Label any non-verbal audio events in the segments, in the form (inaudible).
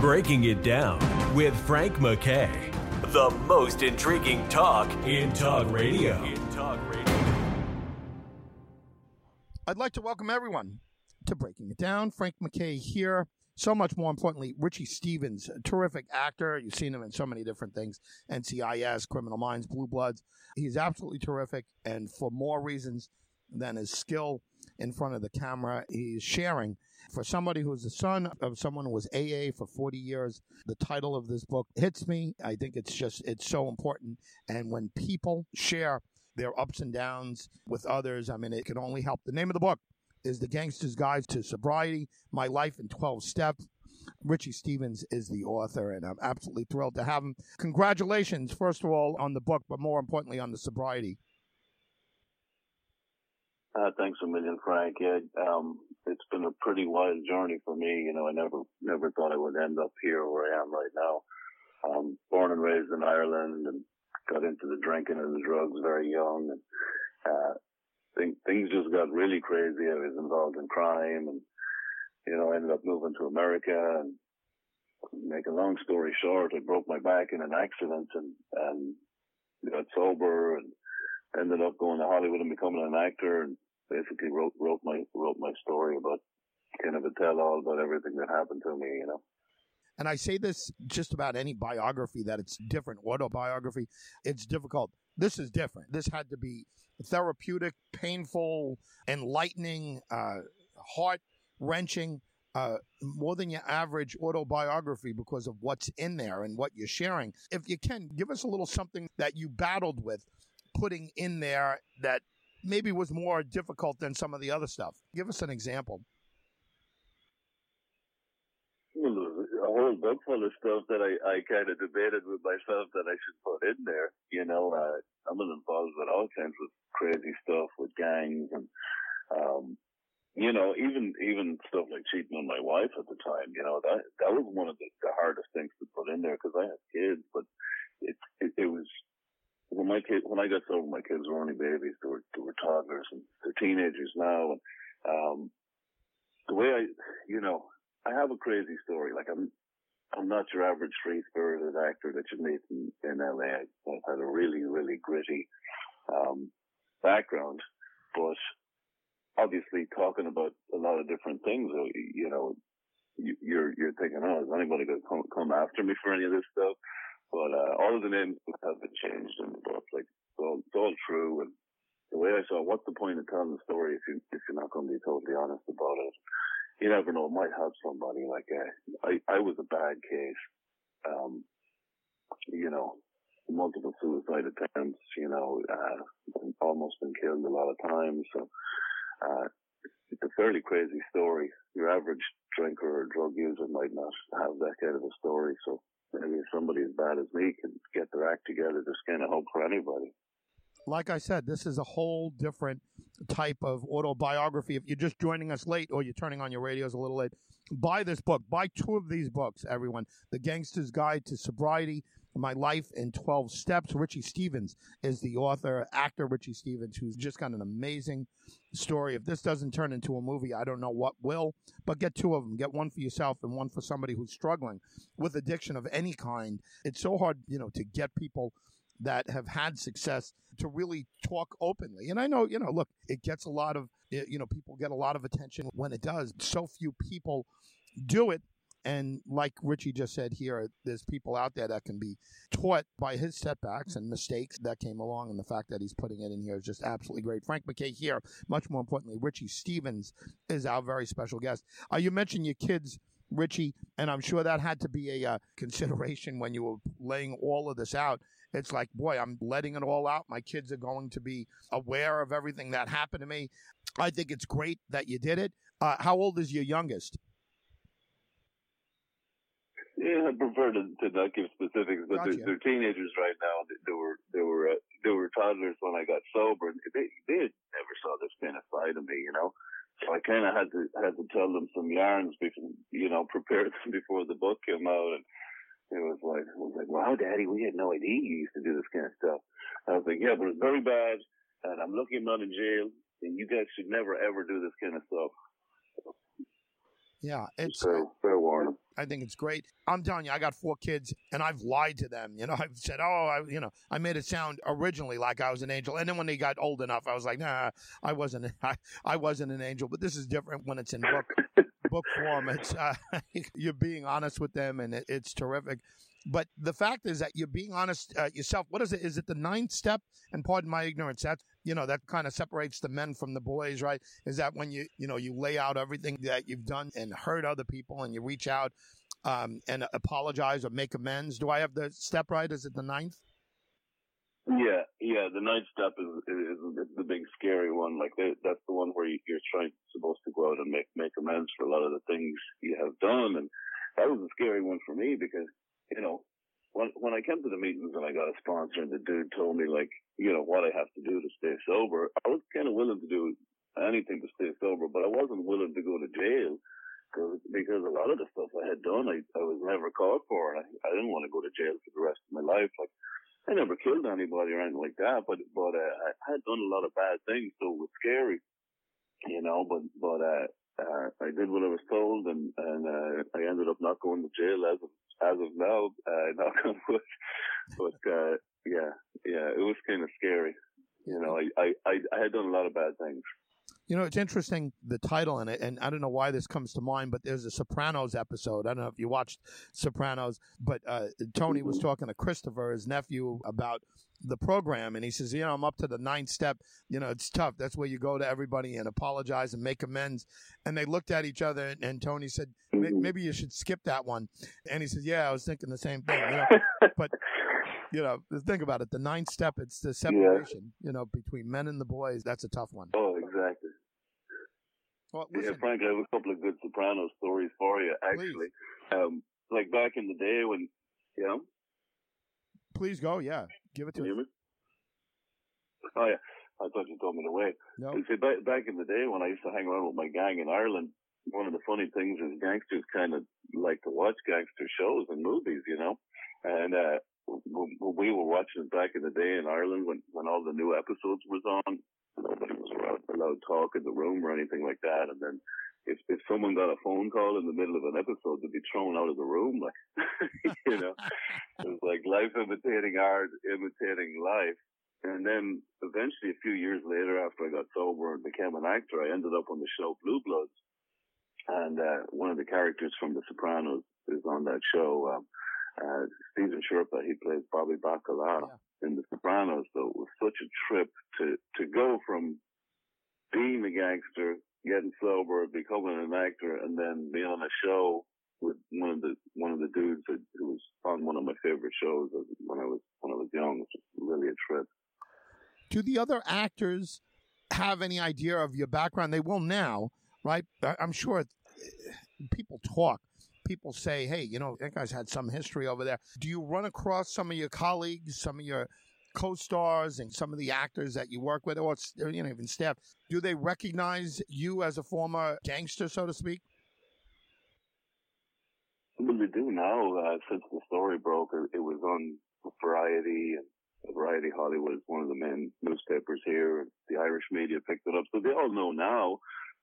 Breaking It Down with Frank McKay. The most intriguing talk in talk radio. In talk radio. I'd like to welcome everyone to Breaking It Down. Frank McKay here. So much more importantly, Richie Stevens, a terrific actor. You've seen him in so many different things NCIS, Criminal Minds, Blue Bloods. He's absolutely terrific. And for more reasons than his skill in front of the camera, he's sharing. For somebody who's the son of someone who was AA for 40 years, the title of this book hits me. I think it's just, it's so important. And when people share their ups and downs with others, I mean, it can only help. The name of the book is The Gangster's Guide to Sobriety My Life in 12 Steps. Richie Stevens is the author, and I'm absolutely thrilled to have him. Congratulations, first of all, on the book, but more importantly, on the sobriety. Uh, thanks a million, Frank. Yeah, um, it's been a pretty wild journey for me. You know, I never, never thought I would end up here where I am right now. Um, born and raised in Ireland and got into the drinking and the drugs very young and, uh, think, things just got really crazy. I was involved in crime and, you know, I ended up moving to America and make a long story short, I broke my back in an accident and, and got sober and ended up going to Hollywood and becoming an actor and basically wrote, wrote my, wrote my story about kind of a tell all about everything that happened to me, you know. And I say this just about any biography that it's different, autobiography, it's difficult. This is different. This had to be therapeutic, painful, enlightening, uh, heart wrenching, uh, more than your average autobiography because of what's in there and what you're sharing. If you can, give us a little something that you battled with putting in there that maybe was more difficult than some of the other stuff. Give us an example. Well, a whole book full of stuff that I, I kind of debated with myself that I should put in there. You know, uh, I'm involved with all kinds of crazy stuff with gangs and, um, you know, even even stuff like cheating on my wife at the time. You know, that that was one of the, the hardest things to put in there because I had kids, but it, it it was when my kid when I got sober, my kids were only babies. They were they were toddlers and they're teenagers now. And um, the way I, you know, I have a crazy story. Like I'm I'm not your average free spirited actor that you meet in, in LA. I've had a really really gritty um, background, but obviously talking about a lot of different things. You know, you're you're thinking, oh, is anybody going to come, come after me for any of this stuff? But uh, all of the names have been changed in the book. Like it's all, it's all true. And the way I saw, it, what's the point of telling the story if you if you're not going to be totally honest about it? You never know. It might help somebody. Like uh, I I was a bad case. Um, you know, multiple suicide attempts. You know, uh, almost been killed a lot of times. So uh, it's a fairly crazy story. Your average drinker or drug user might not have that kind of a story. So maybe if somebody as bad as me can get their act together, there's kind of hope for anybody. Like I said, this is a whole different type of autobiography. If you're just joining us late or you're turning on your radios a little late, buy this book. Buy two of these books, everyone. The Gangster's Guide to Sobriety, My Life in 12 Steps. Richie Stevens is the author, actor Richie Stevens, who's just got an amazing story. If this doesn't turn into a movie, I don't know what will. But get two of them. Get one for yourself and one for somebody who's struggling with addiction of any kind. It's so hard, you know, to get people that have had success to really talk openly. And I know, you know, look, it gets a lot of, you know, people get a lot of attention when it does. So few people do it. And like Richie just said here, there's people out there that can be taught by his setbacks and mistakes that came along. And the fact that he's putting it in here is just absolutely great. Frank McKay here, much more importantly, Richie Stevens is our very special guest. Uh, you mentioned your kids. Richie, and I'm sure that had to be a uh, consideration when you were laying all of this out. It's like, boy, I'm letting it all out. My kids are going to be aware of everything that happened to me. I think it's great that you did it. Uh, how old is your youngest? Yeah, I prefer to, to not give specifics, but Gotcha. they're, they're teenagers right now. They, they were they were uh, they were toddlers when I got sober, and they they had never saw this kind of side of me, you know. So I kind of had to had to tell them some yarns before, you know, (laughs) prepare them before the book came out, and it was like it was like, wow, Daddy, we had no idea you used to do this kind of stuff. I was like, yeah, but it's very bad, and I'm lucky I'm not in jail, and you guys should never ever do this kind of stuff. Yeah, it's so, fair warning. I think it's great. I'm telling you, I got four kids, and I've lied to them. You know, (laughs) I've said, "Oh, I, you know," I made it sound originally like I was an angel, and then when they got old enough, I was like, "Nah, I wasn't. (laughs) I, I wasn't an angel." But this is different when it's in book book form. It's uh, (laughs) you're being honest with them, and it, it's terrific. But the fact is that you're being honest uh, yourself. What is it? Is it the ninth step? And pardon my ignorance. That's you know that kind of separates the men from the boys, right? Is that when you you know you lay out everything that you've done and hurt other people, and you reach out um, and apologize or make amends? Do I have the step right? Is it the ninth? Yeah, yeah. The ninth step is, is, is the big scary one. Like that's the one where you're trying supposed to go out and make make amends for a lot of the things you have done, and that was a scary one for me because you know, when when I came to the meetings and I got a sponsor and the dude told me like, you know, what I have to do to stay sober, I was kind of willing to do anything to stay sober, but I wasn't willing to go to jail because because a lot of the stuff I had done, I I was never caught for, and I, I didn't want to go to jail for the rest of my life. Like I never killed anybody or anything like that, but but uh, I had done a lot of bad things, so it was scary, you know. But but uh, uh, I did what I was told, and and uh, I ended up not going to jail as of as of now, uh, (laughs) knock on wood. But uh, yeah, yeah, it was kind of scary. You know, I, I, I, I had done a lot of bad things. You know, it's interesting the title in it, and I don't know why this comes to mind, but there's a Sopranos episode. I don't know if you watched Sopranos, but uh, Tony was talking to Christopher, his nephew, about the program, and he says, you know, I'm up to the ninth step. You know, it's tough. That's where you go to everybody and apologize and make amends. And they looked at each other, and, and Tony said, mm-hmm. maybe you should skip that one. And he says, yeah, I was thinking the same thing. You know? (laughs) but you know, think about it. The ninth step, it's the separation, yeah. you know, between men and the boys. That's a tough one. Oh, exactly. Well, yeah, Frank, I have a couple of good soprano stories for you, actually. Um, like back in the day when, you know. Please go, yeah. Give it to me. Oh, yeah. I thought you told me to wait. No. See, back, back in the day when I used to hang around with my gang in Ireland, one of the funny things is gangsters kind of like to watch gangster shows and movies, you know. And uh, we were watching it back in the day in Ireland when when all the new episodes was on, nobody was allowed, allowed talk in the room or anything like that. And then if if someone got a phone call in the middle of an episode, they'd be thrown out of the room. Like (laughs) you know, it was like life imitating art, imitating life. And then eventually, a few years later, after I got sober and became an actor, I ended up on the show Blue Bloods. And uh, one of the characters from The Sopranos is on that show. Um, uh, Stephen Schirripa, he plays Bobby Bacala yeah. in The Sopranos. So such a trip to, to go from being a gangster, getting sober, becoming an actor, and then being on a show with one of the one of the dudes that, who was on one of my favorite shows when I was when I was young. It was really a trip. Do the other actors have any idea of your background? They will now, right? I'm sure uh, people talk people say, hey, you know, that guy's had some history over there. Do you run across some of your colleagues, some of your co-stars and some of the actors that you work with or you know even staff do they recognize you as a former gangster so to speak well they do now uh, since the story broke it was on variety and variety hollywood one of the main newspapers here the irish media picked it up so they all know now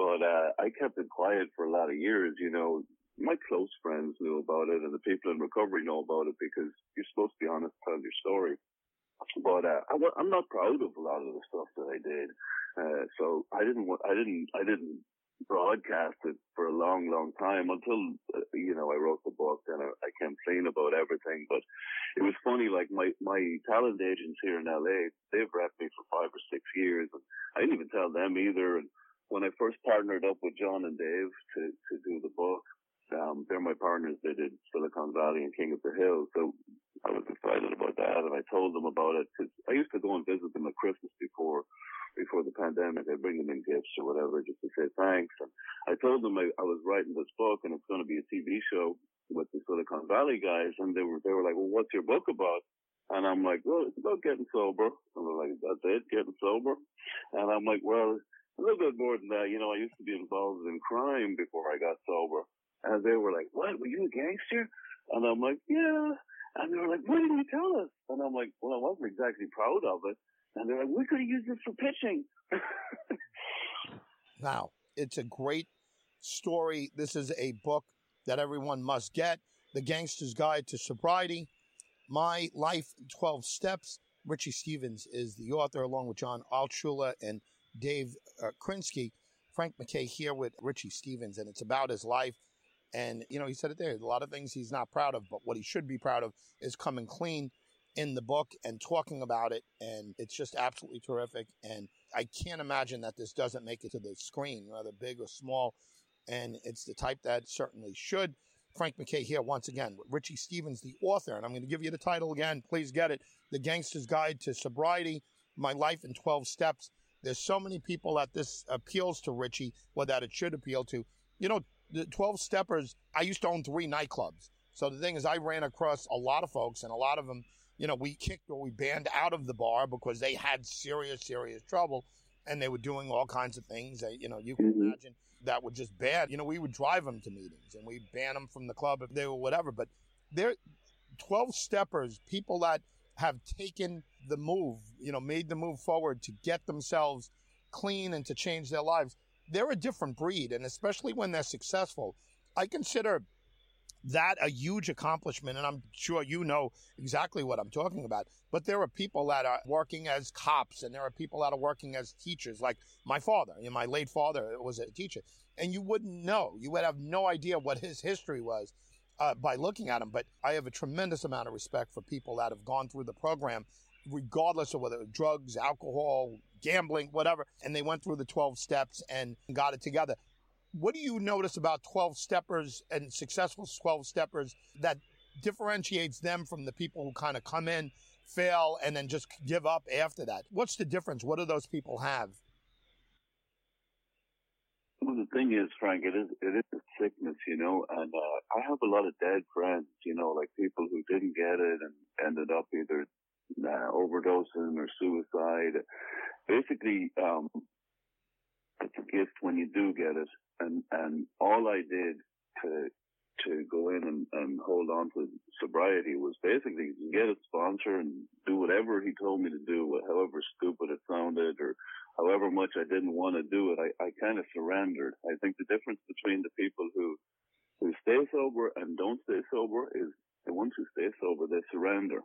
but uh, I kept it quiet for a lot of years. You know, my close friends knew about it and the people in recovery know about it because you're supposed to be honest, tell your story. But uh, I, am not proud of a lot of the stuff that I did. Uh, so I didn't, I didn't, I didn't broadcast it for a long, long time until, uh, you know, I wrote the book and I, I clean about everything. But it was funny, like my, my talent agents here in LA, they've repped me for five or six years and I didn't even tell them either. And when I first partnered up with John and Dave to, to do the book, um, they're my partners. They did Silicon Valley and King of the Hill. So I was excited about that. And I told them about it because I used to go and visit them at Christmas before, before the pandemic. I'd bring them in gifts or whatever just to say thanks. And I told them I, I was writing this book and it's going to be a TV show with the Silicon Valley guys. And they were, they were like, well, what's your book about? And I'm like, well, it's about getting sober. And they're like, that's it, getting sober. And I'm like, well, a little bit more than that. You know, I used to be involved in crime before I got sober. And they were like, what? Were you a gangster? And I'm like, yeah. And they were like, why didn't you tell us? And I'm like, well, I wasn't exactly proud of it. And they're like, we could have used this for pitching. (laughs) now, it's a great story. This is a book that everyone must get The Gangster's Guide to Sobriety, My Life in 12 Steps. Richie Stevens is the author, along with John Altshuler and Dave uh, Krinsky. Frank McKay here with Richie Stevens, and it's about his life. And, you know, he said it there. A lot of things he's not proud of, but what he should be proud of is coming clean in the book and talking about it. And it's just absolutely terrific. And I can't imagine that this doesn't make it to the screen, whether big or small. And it's the type that certainly should. Frank McKay here once again. Richie Stevens, the author, and I'm going to give you the title again. Please get it The Gangster's Guide to Sobriety My Life in 12 Steps. There's so many people that this appeals to Richie, or that it should appeal to. You know, the 12 steppers, I used to own three nightclubs. So the thing is, I ran across a lot of folks, and a lot of them you know, we kicked or we banned out of the bar because they had serious, serious trouble and they were doing all kinds of things that, you know, you can mm-hmm. imagine that were just bad. You know, we would drive them to meetings and we ban them from the club if they were whatever. But they're 12 steppers, people that have taken the move, you know, made the move forward to get themselves clean and to change their lives. They're a different breed. And especially when they're successful, I consider that a huge accomplishment. And I'm sure you know exactly what I'm talking about. But there are people that are working as cops and there are people that are working as teachers, like my father. You know, my late father was a teacher. And you wouldn't know. You would have no idea what his history was uh, by looking at him. But I have a tremendous amount of respect for people that have gone through the program, regardless of whether drugs, alcohol, gambling, whatever. And they went through the 12 steps and got it together what do you notice about 12 steppers and successful 12 steppers that differentiates them from the people who kind of come in, fail, and then just give up after that? What's the difference? What do those people have? Well, the thing is, Frank, it is it is a sickness, you know, and uh, I have a lot of dead friends, you know, like people who didn't get it and ended up either uh, overdosing or suicide. Basically, um, it's a gift when you do get it. And, and all I did to, to go in and, and hold on to sobriety was basically get a sponsor and do whatever he told me to do, however stupid it sounded or however much I didn't want to do it. I, I kind of surrendered. I think the difference between the people who, who stay sober and don't stay sober is the ones who stay sober, they surrender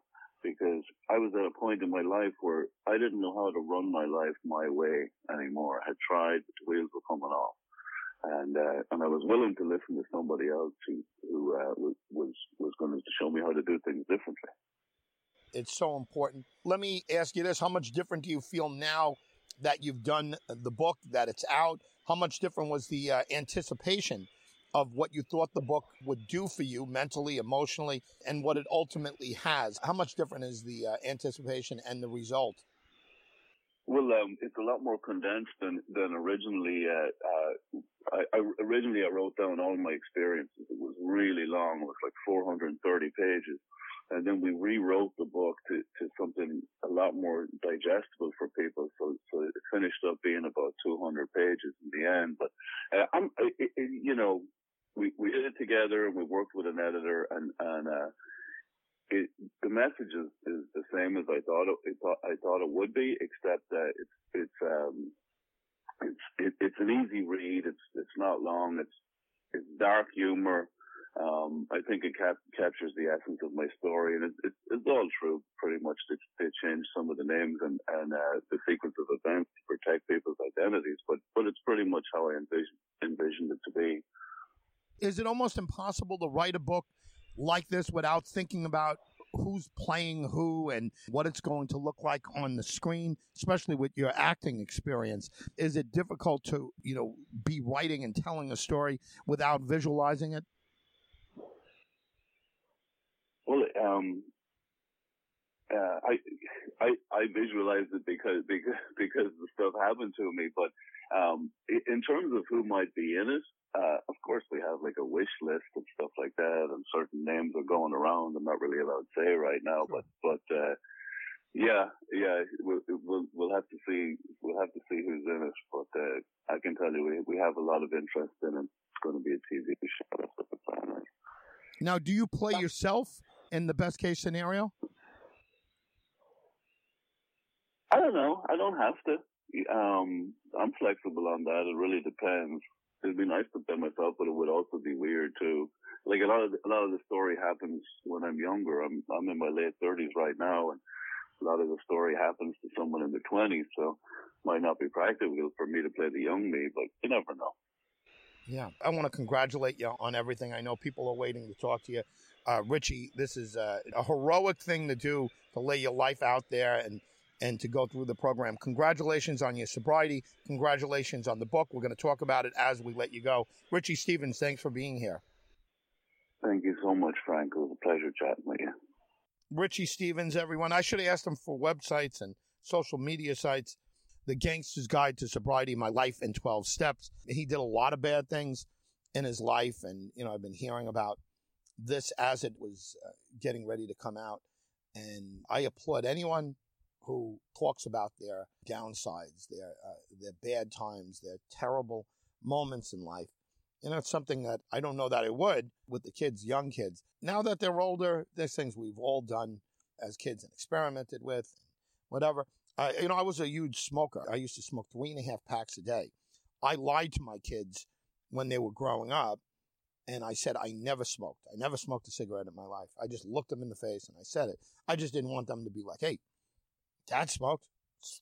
because I was at a point in my life where I didn't know how to run my life my way anymore. I had tried, but the wheels were coming off. And, uh, and I was willing to listen to somebody else who, who, uh, was, was, was going to show me how to do things differently. It's so important. Let me ask you this. How much different do you feel now that you've done the book, that it's out? How much different was the uh, anticipation of what you thought the book would do for you mentally, emotionally, and what it ultimately has. How much different is the uh, anticipation and the result? Well, um, it's a lot more condensed than than originally. Uh, uh, I, I, originally I wrote down all my experiences. It was really long. It was like 430 pages, and then we rewrote the book to, to something a lot more digestible for people. So so it finished up being about 200 pages in the end. But uh, I'm, it, it, you know, we, we did it together and we worked with an editor and, and, uh, it, the message is, is the same as I thought it, it thought, I thought it would be, except that it's, it's, um, it's, it, it's an easy read. It's, it's not long. It's, it's dark humor. Um, I think it cap- captures the essence of my story, and it's, it's all true, pretty much. They, they changed some of the names and, and uh, the sequence of events to protect people's identities, but but it's pretty much how I envisioned envisioned it to be is it almost impossible to write a book like this without thinking about who's playing who and what it's going to look like on the screen, especially with your acting experience? Is it difficult to, you know, be writing and telling a story without visualizing it? Well, um, I, I, I visualized it because, because, (laughs) because the stuff happened to me, but, um, in terms of who might be in it, uh, of course, we have like a wish list and stuff like that, and certain names are going around. I'm not really allowed to say right now, but but uh, yeah, yeah, we'll, we'll we'll have to see we'll have to see who's in it. But uh, I can tell you, we we have a lot of interest in it. It's going to be a TV show. That's what the plan is. Now, do you play yourself in the best case scenario? I don't know. I don't have to. Um, I'm flexible on that. It really depends it'd be nice to play myself, but it would also be weird too. Like a lot of a lot of the story happens when I'm younger. I'm I'm in my late thirties right now, and a lot of the story happens to someone in their twenties. So might not be practical for me to play the young me, but you never know. Yeah, I want to congratulate you on everything. I know people are waiting to talk to you. Uh, Richie, this is a, a heroic thing to do to lay your life out there and and to go through the program. Congratulations on your sobriety. Congratulations on the book. We're going to talk about it as we let you go. Richie Stevens, thanks for being here. Thank you so much, Frank. It was a pleasure chatting with you. Richie Stevens, everyone. I should have asked him for websites and social media sites. The Gangster's Guide to Sobriety, My Life in 12 Steps. He did a lot of bad things in his life. And, you know, I've been hearing about this as it was uh, getting ready to come out. And I applaud anyone who talks about their downsides, their, uh, their bad times, their terrible moments in life. And it's something that I don't know that I would with the kids, young kids. Now that they're older, there's things we've all done as kids and experimented with, whatever. You know, I was a huge smoker. I used to smoke three and a half packs a day. I lied to my kids when they were growing up, and I said I never smoked. I never smoked a cigarette in my life. I just looked them in the face and I said it. I just didn't want them to be like, "Hey, Dad smoked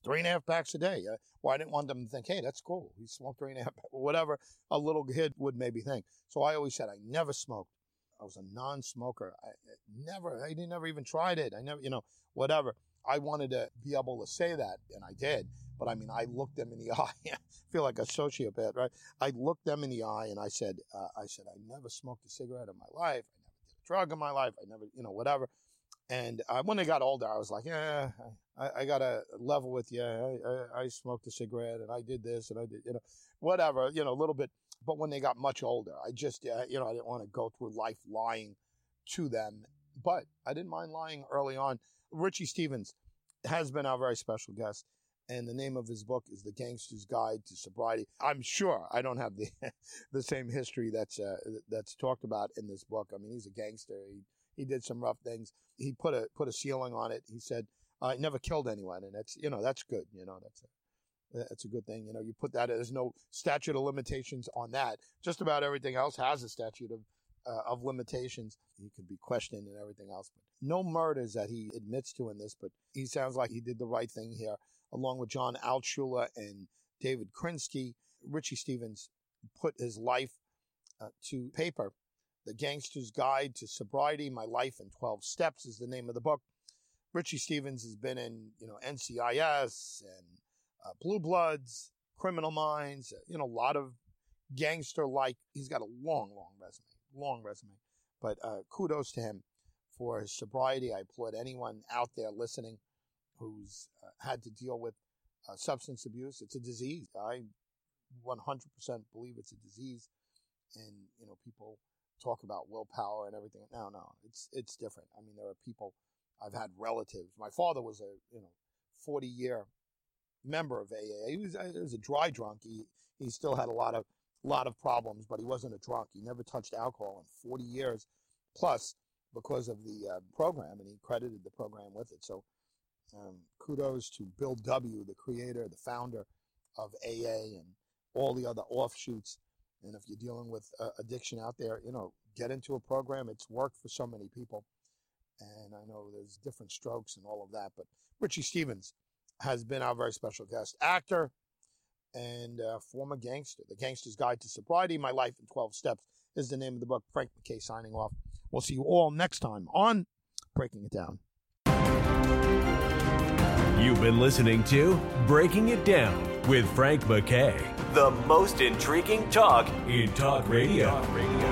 three and a half packs a day." Uh, well, I didn't want them to think, "Hey, that's cool. He smoked three and a half," whatever a little kid would maybe think. So I always said I never smoked. I was a non-smoker. I never. I never even tried it. I never, you know, whatever. I wanted to be able to say that, and I did. But I mean, I looked them in the (laughs) eye. I feel like a sociopath, right? I looked them in the eye and I said, uh, I said, I never smoked a cigarette in my life. I never did a drug in my life. I never, you know, whatever. And uh, when I got older, I was like, yeah, I, I got to level with you. I, I, I, smoked a cigarette and I did this and I did, you know, whatever, you know, a little bit. But when they got much older, I just, uh, you know, I didn't want to go through life lying to them. But I didn't mind lying early on. Richie Stevens has been our very special guest. And the name of his book is The Gangster's Guide to Sobriety. I'm sure I don't have the (laughs) the same history that's uh, that's talked about in this book. I mean, he's a gangster. He he did some rough things. He put a put a ceiling on it. He said uh, never killed anyone, and that's you know that's good. You know that's a that's a good thing. You know, you put that. There's no statute of limitations on that. Just about everything else has a statute of uh, of limitations. He could be questioned and everything else, but no murders that he admits to in this. But he sounds like he did the right thing here, along with John Altshuler and David Krinsky. Richie Stevens put his life uh, to paper. The Gangster's Guide to Sobriety: My Life in 12 Steps is the name of the book. Richie Stevens has been in, you know, NCIS and uh, Blue Bloods, Criminal Minds, you know, a lot of gangster like. He's got a long, long resume long resume. But uh, kudos to him for his sobriety. I applaud anyone out there listening who's uh, had to deal with uh, substance abuse. It's a disease. I 100% believe it's a disease. And, you know, people talk about willpower and everything. No, no, it's, it's different. I mean, there are people, I've had relatives. My father was a, you know, 40 year member of AA. He was, he was a dry drunk. He, he still had a lot of lot of problems, but he wasn't a drunk. He never touched alcohol in 40 years plus because of the uh, program, and he credited the program with it. So um, kudos to Bill W., the creator, the founder of AA and all the other offshoots. And if you're dealing with uh, addiction out there, you know, get into a program. It's worked for so many people. And I know there's different strokes and all of that. But Richie Stevens has been our very special guest. Actor, and uh, former gangster. The Gangster's Guide to Sobriety, My Life in 12 Steps is the name of the book. Frank McKay signing off. We'll see you all next time on Breaking It Down. You've been listening to Breaking It Down with Frank McKay, the most intriguing talk in talk radio. Talk radio.